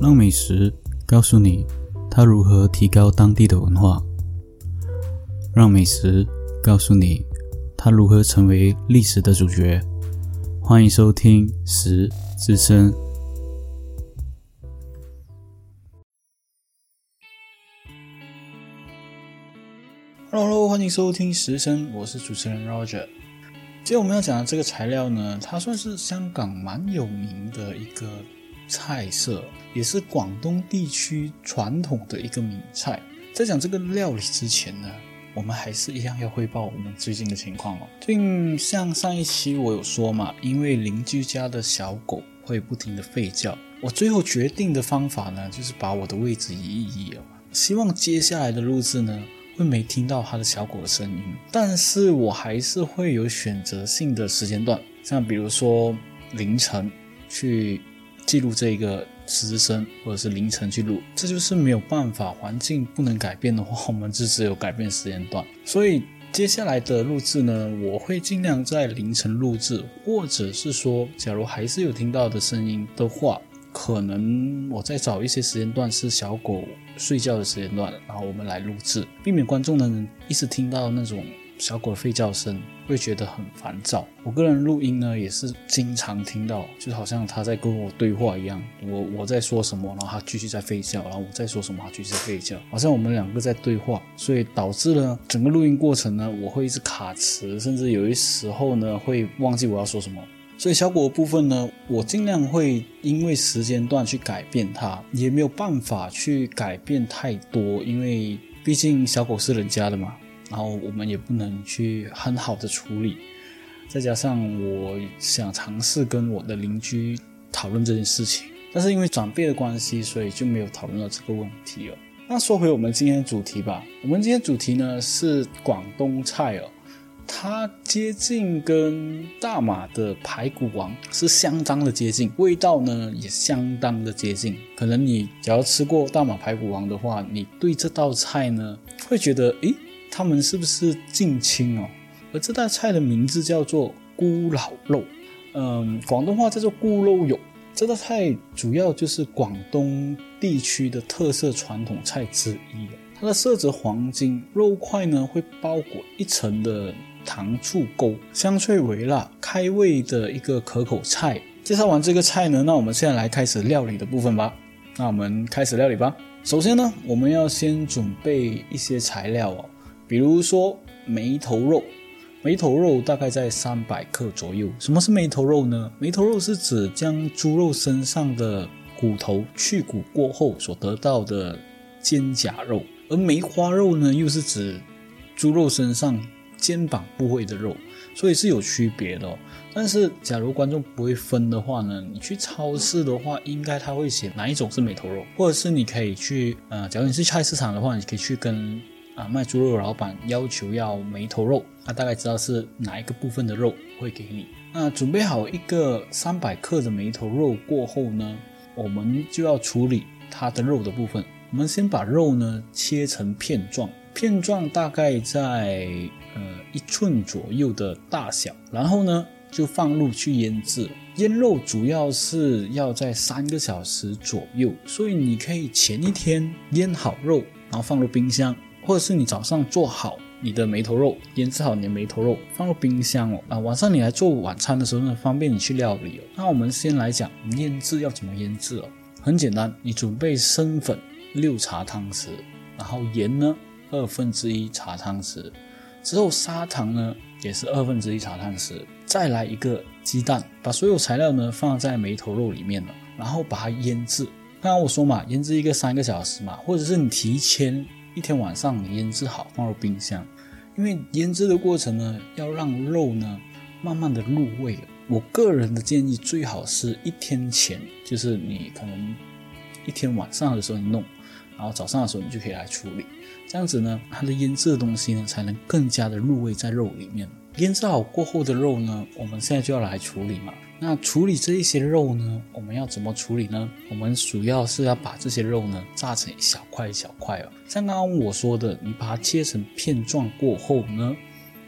让美食告诉你它如何提高当地的文化，让美食告诉你它如何成为历史的主角。欢迎收听《食之声》。Hello，hello，欢迎收听《食声》，我是主持人 Roger。今天我们要讲的这个材料呢，它算是香港蛮有名的一个菜色，也是广东地区传统的一个名菜。在讲这个料理之前呢，我们还是一样要汇报我们最近的情况哦。最近像上一期我有说嘛，因为邻居家的小狗会不停的吠叫，我最后决定的方法呢，就是把我的位置移一移哦。希望接下来的录制呢。会没听到他的小狗的声音，但是我还是会有选择性的时间段，像比如说凌晨去记录这个时声，或者是凌晨去录，这就是没有办法，环境不能改变的话，我们就只有改变时间段。所以接下来的录制呢，我会尽量在凌晨录制，或者是说，假如还是有听到的声音的话。可能我再找一些时间段是小狗睡觉的时间段，然后我们来录制，避免观众呢一直听到那种小狗的吠叫声，会觉得很烦躁。我个人录音呢也是经常听到，就好像它在跟我对话一样，我我在说什么，然后它继续在吠叫，然后我在说什么，它继续在吠叫，好像我们两个在对话，所以导致了整个录音过程呢，我会一直卡词，甚至有一时候呢会忘记我要说什么。所以小狗的部分呢，我尽量会因为时间段去改变它，也没有办法去改变太多，因为毕竟小狗是人家的嘛，然后我们也不能去很好的处理。再加上我想尝试跟我的邻居讨论这件事情，但是因为长辈的关系，所以就没有讨论到这个问题了。那说回我们今天的主题吧，我们今天主题呢是广东菜哦。它接近跟大马的排骨王是相当的接近，味道呢也相当的接近。可能你只要吃过大马排骨王的话，你对这道菜呢会觉得，诶，他们是不是近亲哦？而这道菜的名字叫做咕老肉，嗯，广东话叫做咕肉肉。这道菜主要就是广东地区的特色传统菜之一，它的色泽黄金，肉块呢会包裹一层的。糖醋沟，香脆微辣，开胃的一个可口菜。介绍完这个菜呢，那我们现在来开始料理的部分吧。那我们开始料理吧。首先呢，我们要先准备一些材料哦，比如说眉头肉，眉头肉大概在三百克左右。什么是眉头肉呢？眉头肉是指将猪肉身上的骨头去骨过后所得到的肩胛肉，而梅花肉呢，又是指猪肉身上。肩膀部位的肉，所以是有区别的。但是，假如观众不会分的话呢，你去超市的话，应该他会写哪一种是美头肉，或者是你可以去，呃，假如你是菜市场的话，你可以去跟啊卖猪肉的老板要求要眉头肉，他大概知道是哪一个部分的肉会给你。那准备好一个三百克的眉头肉过后呢，我们就要处理它的肉的部分。我们先把肉呢切成片状。片状大概在呃一寸左右的大小，然后呢就放入去腌制。腌肉主要是要在三个小时左右，所以你可以前一天腌好肉，然后放入冰箱，或者是你早上做好你的梅头肉，腌制好你的梅头肉放入冰箱哦。啊，晚上你来做晚餐的时候呢，方便你去料理哦。那我们先来讲腌制要怎么腌制哦，很简单，你准备生粉六茶汤匙，然后盐呢。二分之一茶汤匙，之后砂糖呢也是二分之一茶汤匙，再来一个鸡蛋，把所有材料呢放在梅头肉里面了，然后把它腌制。刚刚我说嘛，腌制一个三个小时嘛，或者是你提前一天晚上你腌制好放入冰箱，因为腌制的过程呢要让肉呢慢慢的入味。我个人的建议最好是一天前，就是你可能一天晚上的时候你弄。然后早上的时候你就可以来处理，这样子呢，它的腌制的东西呢才能更加的入味在肉里面。腌制好过后的肉呢，我们现在就要来处理嘛。那处理这一些肉呢，我们要怎么处理呢？我们主要是要把这些肉呢炸成一小块一小块哦。像刚刚我说的，你把它切成片状过后呢，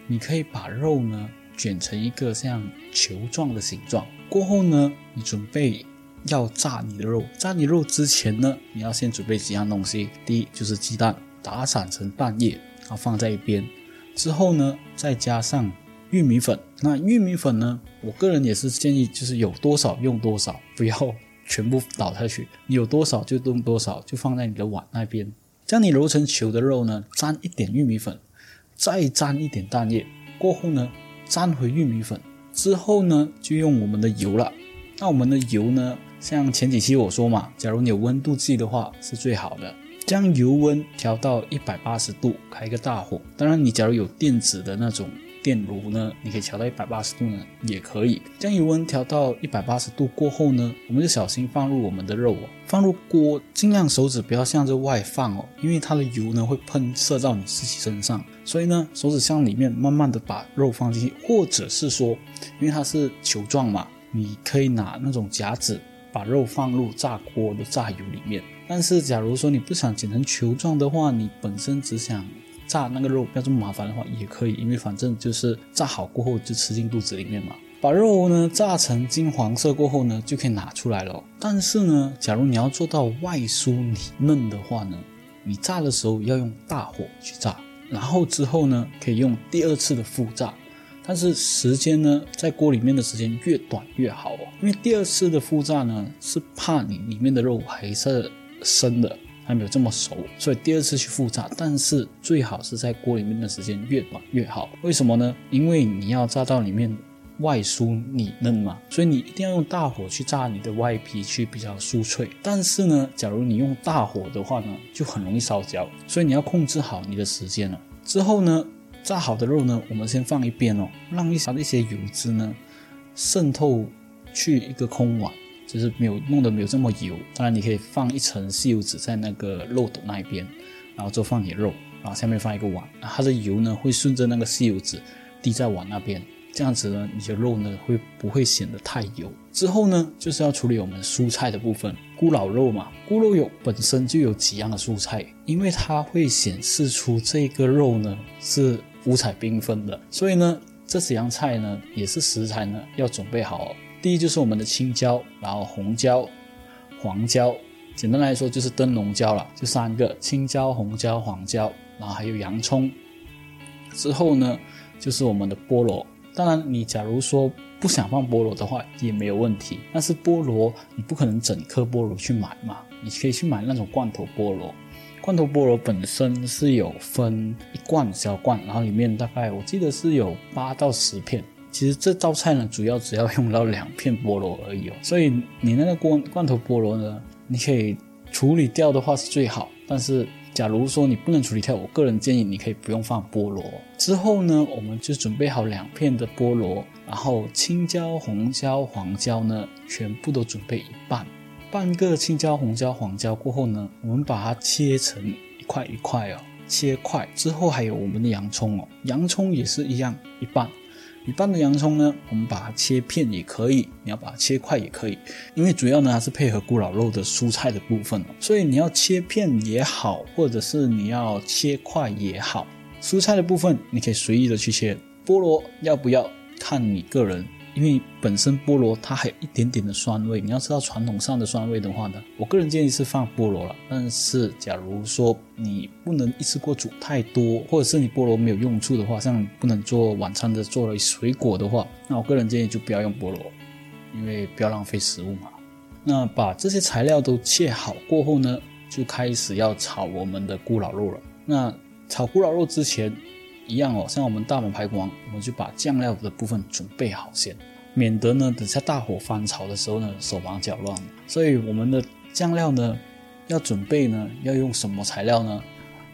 你可以把肉呢卷成一个像球状的形状。过后呢，你准备要炸你的肉。炸你肉之前呢，你要先准备几样东西。第一就是鸡蛋，打散成半叶，然后放在一边。之后呢，再加上玉米粉。那玉米粉呢，我个人也是建议，就是有多少用多少，不要全部倒下去。有多少就用多少，就放在你的碗那边。将你揉成球的肉呢，沾一点玉米粉，再沾一点蛋液，过后呢，沾回玉米粉。之后呢，就用我们的油了。那我们的油呢，像前几期我说嘛，假如你有温度计的话，是最好的。将油温调到一百八十度，开个大火。当然，你假如有电子的那种电炉呢，你可以调到一百八十度呢，也可以。将油温调到一百八十度过后呢，我们就小心放入我们的肉哦，放入锅，尽量手指不要向着外放哦，因为它的油呢会喷射到你自己身上。所以呢，手指向里面慢慢的把肉放进去，或者是说，因为它是球状嘛，你可以拿那种夹子把肉放入炸锅的炸油里面。但是假如说你不想剪成球状的话，你本身只想炸那个肉不要这么麻烦的话，也可以，因为反正就是炸好过后就吃进肚子里面嘛。把肉呢炸成金黄色过后呢，就可以拿出来了。但是呢，假如你要做到外酥里嫩的话呢，你炸的时候要用大火去炸。然后之后呢，可以用第二次的复炸，但是时间呢，在锅里面的时间越短越好哦，因为第二次的复炸呢，是怕你里面的肉还是生的，还没有这么熟，所以第二次去复炸，但是最好是在锅里面的时间越短越好。为什么呢？因为你要炸到里面外酥里嫩嘛，所以你一定要用大火去炸你的外皮，去比较酥脆。但是呢，假如你用大火的话呢，就很容易烧焦，所以你要控制好你的时间了。之后呢，炸好的肉呢，我们先放一边哦，让一些一些油脂呢渗透去一个空碗，就是没有弄得没有这么油。当然，你可以放一层吸油纸在那个漏斗那一边，然后就放你肉，然后下面放一个碗，它的油呢会顺着那个吸油纸滴在碗那边。这样子呢，你的肉呢会不会显得太油？之后呢，就是要处理我们蔬菜的部分。咕老肉嘛，咕肉本身就有几样的蔬菜，因为它会显示出这个肉呢是五彩缤纷的，所以呢，这几样菜呢也是食材呢要准备好。第一就是我们的青椒，然后红椒、黄椒，简单来说就是灯笼椒了，就三个：青椒、红椒、黄椒，然后还有洋葱。之后呢，就是我们的菠萝。当然，你假如说不想放菠萝的话也没有问题。但是菠萝你不可能整颗菠萝去买嘛，你可以去买那种罐头菠萝。罐头菠萝本身是有分一罐小罐，然后里面大概我记得是有八到十片。其实这道菜呢，主要只要用到两片菠萝而已哦。所以你那个罐罐头菠萝呢，你可以处理掉的话是最好。但是假如说你不能处理掉，我个人建议你可以不用放菠萝。之后呢，我们就准备好两片的菠萝，然后青椒、红椒、黄椒呢，全部都准备一半。半个青椒、红椒、黄椒过后呢，我们把它切成一块一块哦，切块之后还有我们的洋葱哦，洋葱也是一样一半。一半的洋葱呢，我们把它切片也可以，你要把它切块也可以，因为主要呢它是配合咕老肉的蔬菜的部分，所以你要切片也好，或者是你要切块也好，蔬菜的部分你可以随意的去切。菠萝要不要看你个人。因为本身菠萝它还有一点点的酸味，你要吃到传统上的酸味的话呢，我个人建议是放菠萝了。但是假如说你不能一次过煮太多，或者是你菠萝没有用处的话，像不能做晚餐的做了水果的话，那我个人建议就不要用菠萝，因为不要浪费食物嘛。那把这些材料都切好过后呢，就开始要炒我们的咕老肉了。那炒咕老肉之前。一样哦，像我们大满排骨，我们就把酱料的部分准备好先，免得呢等下大火翻炒的时候呢手忙脚乱。所以我们的酱料呢要准备呢要用什么材料呢？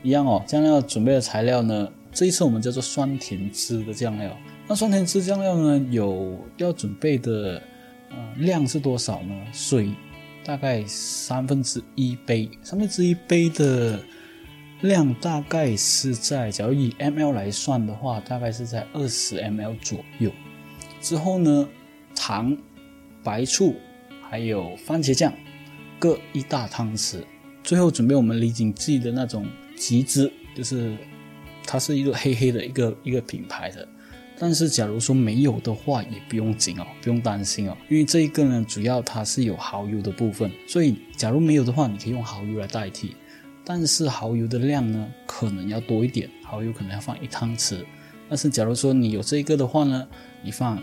一样哦，酱料准备的材料呢，这一次我们叫做酸甜汁的酱料。那酸甜汁酱料呢有要准备的呃量是多少呢？水大概三分之一杯，三分之一杯的。量大概是在，假如以 mL 来算的话，大概是在二十 mL 左右。之后呢，糖、白醋还有番茄酱各一大汤匙。最后准备我们李锦记的那种橘汁，就是它是一个黑黑的一个一个品牌的，但是假如说没有的话，也不用紧哦，不用担心哦，因为这一个呢，主要它是有蚝油的部分，所以假如没有的话，你可以用蚝油来代替。但是蚝油的量呢，可能要多一点，蚝油可能要放一汤匙。但是假如说你有这一个的话呢，你放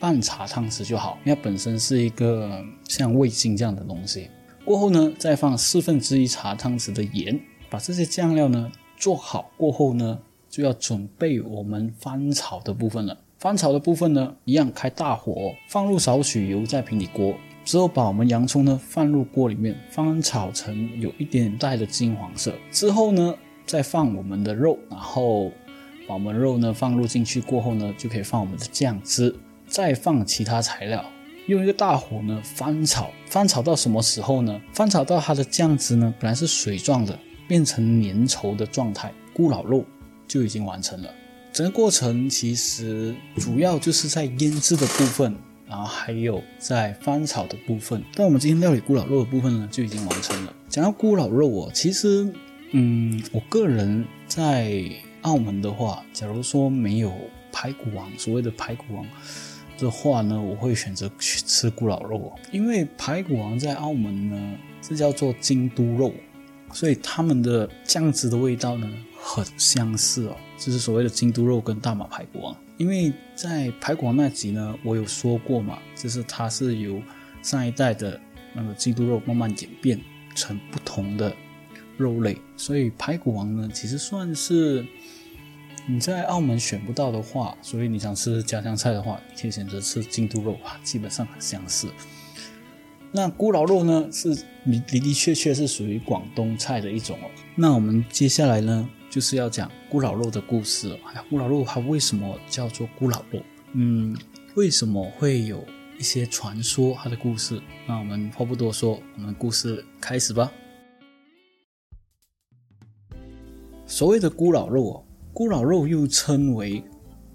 半茶汤匙就好，因为本身是一个像味精这样的东西。过后呢，再放四分之一茶汤匙的盐，把这些酱料呢做好过后呢，就要准备我们翻炒的部分了。翻炒的部分呢，一样开大火，放入少许油在平底锅。之后把我们洋葱呢放入锅里面翻炒成有一点点带的金黄色。之后呢再放我们的肉，然后把我们肉呢放入进去过后呢就可以放我们的酱汁，再放其他材料，用一个大火呢翻炒。翻炒到什么时候呢？翻炒到它的酱汁呢本来是水状的，变成粘稠的状态，咕老肉就已经完成了。整个过程其实主要就是在腌制的部分。然后还有在翻炒的部分，但我们今天料理咕老肉的部分呢，就已经完成了。讲到咕老肉哦，其实，嗯，我个人在澳门的话，假如说没有排骨王，所谓的排骨王的话呢，我会选择去吃咕老肉哦，因为排骨王在澳门呢是叫做京都肉，所以他们的酱汁的味道呢很相似哦，就是所谓的京都肉跟大马排骨王。因为在排骨王那集呢，我有说过嘛，就是它是由上一代的那个京都肉慢慢演变成不同的肉类，所以排骨王呢，其实算是你在澳门选不到的话，所以你想吃家乡菜的话，你可以选择吃京都肉啊，基本上很相似。那咕老肉呢，是的的确确是属于广东菜的一种哦。那我们接下来呢？就是要讲咕老肉的故事。哎，咕老肉它为什么叫做咕老肉？嗯，为什么会有一些传说它的故事？那我们话不多说，我们故事开始吧。所谓的咕老肉哦，咕老肉又称为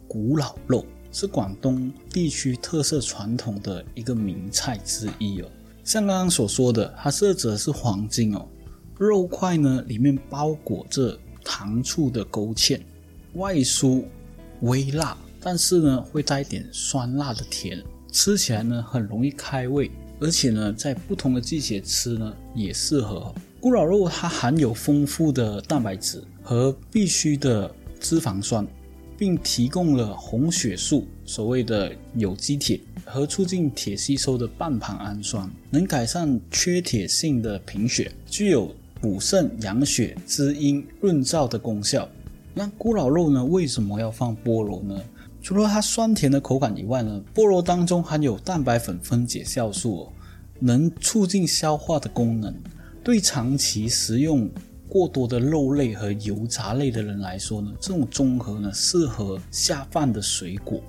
古老肉，是广东地区特色传统的一个名菜之一哦。像刚刚所说的，它色泽是黄金哦，肉块呢里面包裹着。糖醋的勾芡，外酥微辣，但是呢会带一点酸辣的甜，吃起来呢很容易开胃，而且呢在不同的季节吃呢也适合。咕老肉它含有丰富的蛋白质和必需的脂肪酸，并提供了红血素（所谓的有机铁）和促进铁吸收的半胱氨酸，能改善缺铁性的贫血，具有。补肾养血、滋阴润燥的功效。那咕老肉呢？为什么要放菠萝呢？除了它酸甜的口感以外呢，菠萝当中含有蛋白粉分解酵素，能促进消化的功能。对长期食用过多的肉类和油炸类的人来说呢，这种综合呢适合下饭的水果，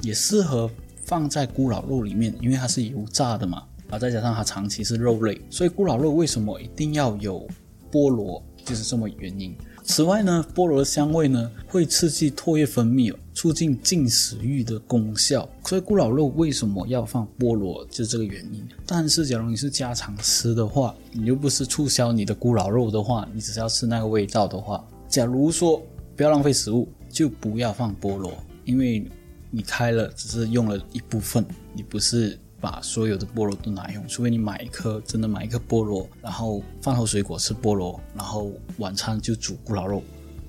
也适合放在咕老肉里面，因为它是油炸的嘛。啊，再加上它长期是肉类，所以咕老肉为什么一定要有菠萝，就是这么原因。此外呢，菠萝的香味呢会刺激唾液分泌，促进进食欲的功效。所以咕老肉为什么要放菠萝，就是这个原因。但是假如你是家常吃的话，你又不是促销你的咕老肉的话，你只是要吃那个味道的话，假如说不要浪费食物，就不要放菠萝，因为你开了只是用了一部分，你不是。把所有的菠萝都拿用，除非你买一颗，真的买一颗菠萝，然后饭后水果吃菠萝，然后晚餐就煮咕老肉，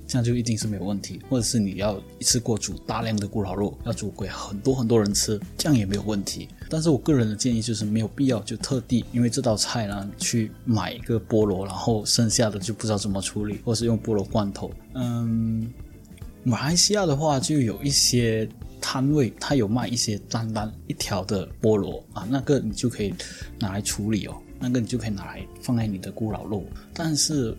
这样就一定是没有问题。或者是你要一次过煮大量的咕老肉，要煮给很多很多人吃，这样也没有问题。但是我个人的建议就是没有必要就特地因为这道菜呢去买一个菠萝，然后剩下的就不知道怎么处理，或是用菠萝罐头。嗯，马来西亚的话就有一些。摊位它有卖一些单单一条的菠萝啊，那个你就可以拿来处理哦，那个你就可以拿来放在你的咕老肉。但是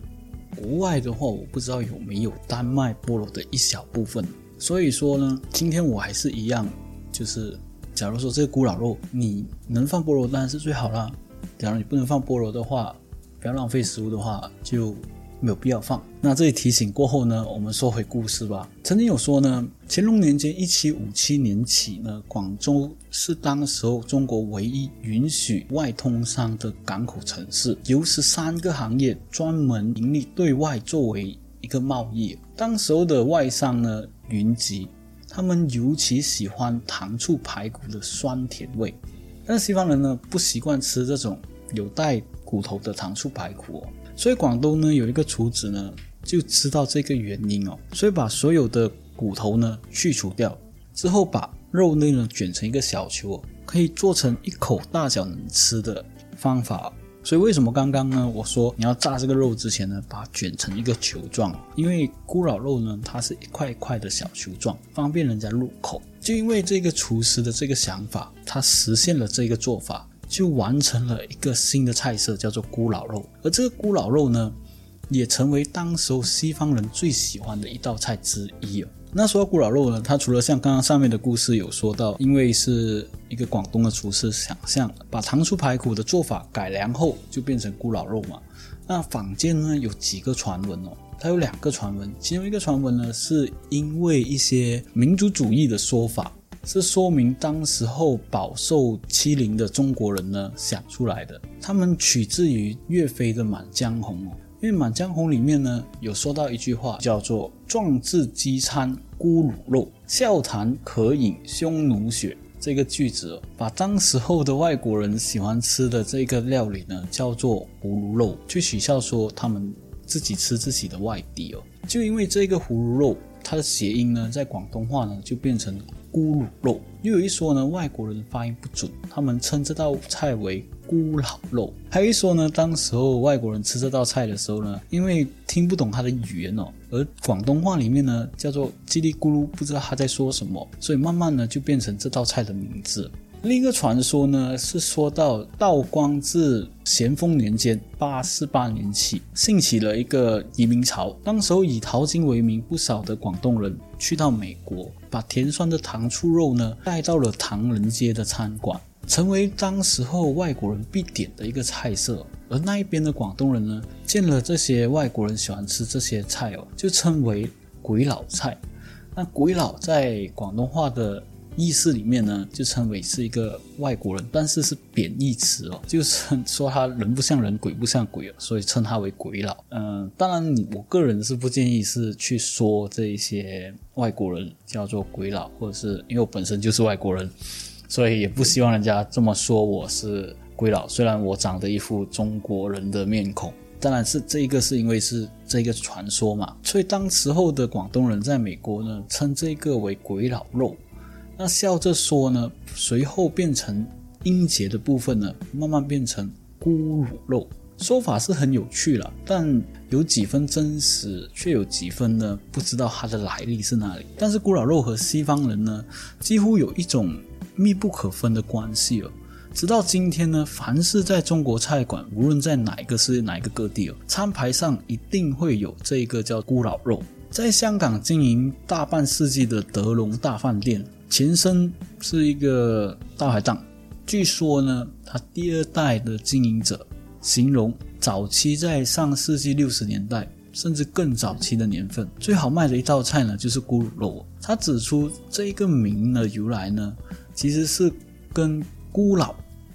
国外的话，我不知道有没有单卖菠萝的一小部分。所以说呢，今天我还是一样，就是假如说这个咕老肉你能放菠萝当然是最好啦。假如你不能放菠萝的话，不要浪费食物的话，就。没有必要放。那这里提醒过后呢，我们说回故事吧。曾经有说呢，乾隆年间一七五七年起呢，广州是当时候中国唯一允许外通商的港口城市，由十三个行业专门盈利对外作为一个贸易。当时候的外商呢云集，他们尤其喜欢糖醋排骨的酸甜味。但西方人呢不习惯吃这种有带骨头的糖醋排骨，所以广东呢有一个厨子呢就知道这个原因哦，所以把所有的骨头呢去除掉之后，把肉内呢卷成一个小球，可以做成一口大小能吃的方法。所以为什么刚刚呢？我说你要炸这个肉之前呢，把它卷成一个球状，因为咕老肉呢，它是一块一块的小球状，方便人家入口。就因为这个厨师的这个想法，他实现了这个做法，就完成了一个新的菜色，叫做咕老肉。而这个咕老肉呢，也成为当时候西方人最喜欢的一道菜之一哦。那说到咕老肉呢，它除了像刚刚上面的故事有说到，因为是一个广东的厨师想象把糖醋排骨的做法改良后就变成咕老肉嘛。那坊间呢有几个传闻哦，它有两个传闻，其中一个传闻呢是因为一些民族主义的说法，是说明当时候饱受欺凌的中国人呢想出来的，他们取自于岳飞的《满江红》哦。因为《满江红》里面呢，有说到一句话，叫做“壮志饥餐咕噜肉，笑谈渴饮匈奴血”。这个句子把当时候的外国人喜欢吃的这个料理呢，叫做葫芦肉，去取笑说他们自己吃自己的外敌哦。就因为这个葫芦肉，它的谐音呢，在广东话呢就变成咕噜肉。又有一说呢，外国人发音不准，他们称这道菜为。咕老肉，还有一说呢，当时候外国人吃这道菜的时候呢，因为听不懂他的语言哦，而广东话里面呢叫做叽里咕噜，不知道他在说什么，所以慢慢呢就变成这道菜的名字。另一个传说呢是说到道光至咸丰年间八四八年起，兴起了一个移民潮，当时候以淘金为名，不少的广东人去到美国，把甜酸的糖醋肉呢带到了唐人街的餐馆。成为当时候外国人必点的一个菜色，而那一边的广东人呢，见了这些外国人喜欢吃这些菜哦，就称为鬼佬菜。那鬼佬在广东话的意思里面呢，就称为是一个外国人，但是是贬义词哦，就是说他人不像人，鬼不像鬼哦，所以称他为鬼佬。嗯，当然，我个人是不建议是去说这一些外国人叫做鬼佬，或者是因为我本身就是外国人。所以也不希望人家这么说我是鬼佬，虽然我长得一副中国人的面孔，当然是这一个是因为是这个传说嘛。所以当时候的广东人在美国呢，称这个为鬼佬肉。那笑着说呢，随后变成音节的部分呢，慢慢变成咕噜肉。说法是很有趣了，但有几分真实，却有几分呢不知道它的来历是哪里。但是咕老肉和西方人呢，几乎有一种。密不可分的关系哦，直到今天呢，凡是在中国菜馆，无论在哪一个世界哪一个各地哦，餐牌上一定会有这个叫咕老肉。在香港经营大半世纪的德龙大饭店，前身是一个大排档。据说呢，他第二代的经营者形容，早期在上世纪六十年代，甚至更早期的年份，最好卖的一道菜呢，就是咕噜肉。他指出这一个名的由来呢。其实是跟孤老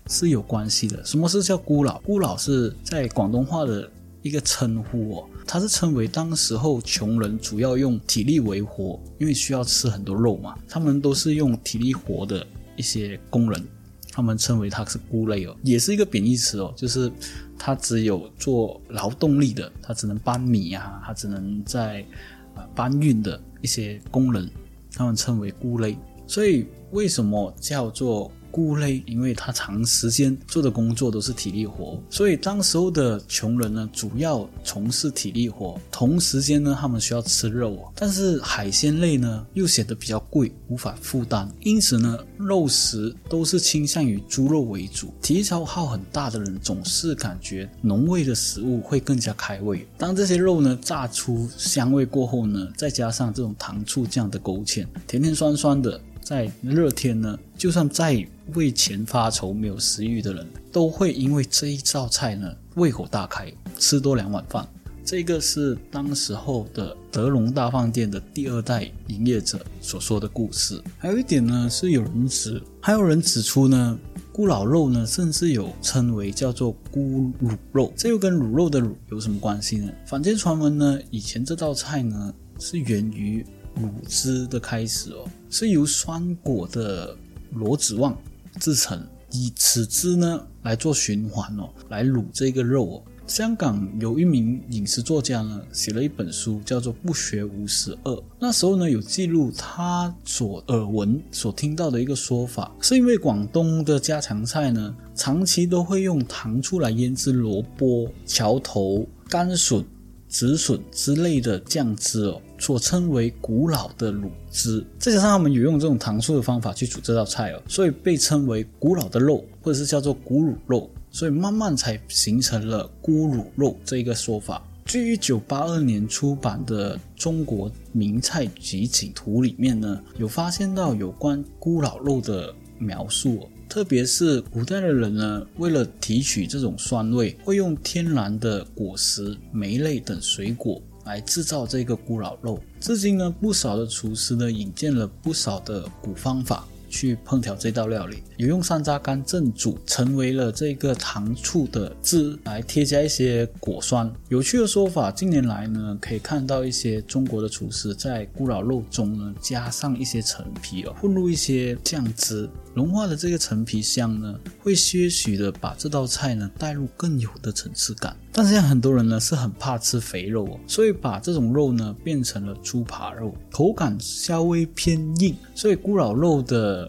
是有关系的。什么是叫孤老？孤老是在广东话的一个称呼哦，它是称为当时候穷人主要用体力为活，因为需要吃很多肉嘛，他们都是用体力活的一些工人，他们称为他是孤类哦，也是一个贬义词哦，就是他只有做劳动力的，他只能搬米啊，他只能在啊搬运的一些工人，他们称为孤类，所以。为什么叫做孤类？因为他长时间做的工作都是体力活，所以当时候的穷人呢，主要从事体力活，同时间呢，他们需要吃肉，但是海鲜类呢又显得比较贵，无法负担，因此呢，肉食都是倾向于猪肉为主。体力消耗很大的人总是感觉浓味的食物会更加开胃。当这些肉呢炸出香味过后呢，再加上这种糖醋酱的勾芡，甜甜酸酸的。在热天呢，就算再为钱发愁、没有食欲的人，都会因为这一道菜呢，胃口大开，吃多两碗饭。这个是当时候的德隆大饭店的第二代营业者所说的故事。还有一点呢，是有人指，还有人指出呢，咕老肉呢，甚至有称为叫做咕卤肉，这又跟卤肉的卤有什么关系呢？坊间传闻呢，以前这道菜呢，是源于。卤汁的开始哦，是由酸果的罗子旺制成，以此汁呢来做循环哦，来卤这个肉哦。香港有一名饮食作家呢，写了一本书，叫做《不学无十二》。那时候呢，有记录他所耳闻、所听到的一个说法，是因为广东的家常菜呢，长期都会用糖醋来腌制萝卜、桥头、甘笋、紫笋之类的酱汁哦，所称为古老的卤汁。再加上他们有用这种糖醋的方法去煮这道菜哦，所以被称为古老的肉，或者是叫做古卤肉。所以慢慢才形成了“咕卤肉”这一个说法。据一九八二年出版的《中国名菜集锦图》里面呢，有发现到有关咕老肉的描述，特别是古代的人呢，为了提取这种酸味，会用天然的果实、莓类等水果来制造这个咕老肉。至今呢，不少的厨师呢，引进了不少的古方法。去烹调这道料理，有用山楂干蒸煮，成为了这个糖醋的汁，来添加一些果酸。有趣的说法，近年来呢，可以看到一些中国的厨师在咕老肉中呢，加上一些陈皮哦，混入一些酱汁。融化的这个陈皮香呢，会些许的把这道菜呢带入更有的层次感。但是像很多人呢是很怕吃肥肉哦，所以把这种肉呢变成了猪扒肉，口感稍微偏硬。所以咕老肉的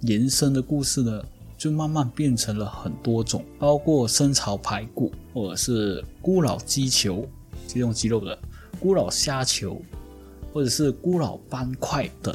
延伸的故事呢，就慢慢变成了很多种，包括生炒排骨，或者是咕老鸡球，这种鸡肉的咕老虾球，或者是咕老斑块等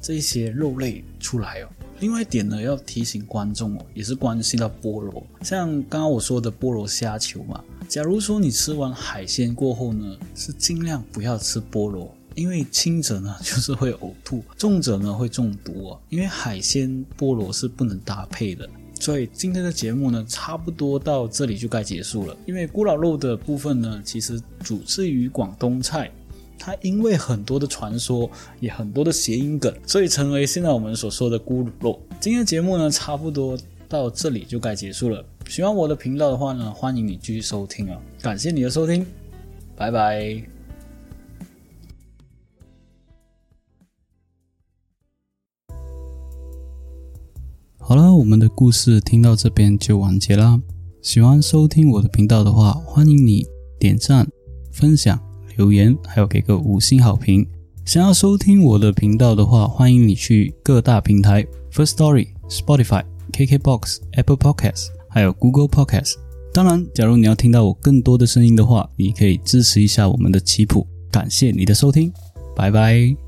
这些肉类出来哦。另外一点呢，要提醒观众哦，也是关系到菠萝。像刚刚我说的菠萝虾球嘛，假如说你吃完海鲜过后呢，是尽量不要吃菠萝，因为轻者呢 就是会呕吐，重者呢会中毒哦。因为海鲜菠萝是不能搭配的。所以今天的节目呢，差不多到这里就该结束了。因为咕老肉的部分呢，其实主自于广东菜。它因为很多的传说，也很多的谐音梗，所以成为现在我们所说的咕噜肉。今天的节目呢，差不多到这里就该结束了。喜欢我的频道的话呢，欢迎你继续收听啊！感谢你的收听，拜拜。好了，我们的故事听到这边就完结啦。喜欢收听我的频道的话，欢迎你点赞、分享。留言还有给个五星好评。想要收听我的频道的话，欢迎你去各大平台：First Story、Spotify、KKBox、Apple Podcasts，还有 Google Podcasts。当然，假如你要听到我更多的声音的话，你可以支持一下我们的棋谱。感谢你的收听，拜拜。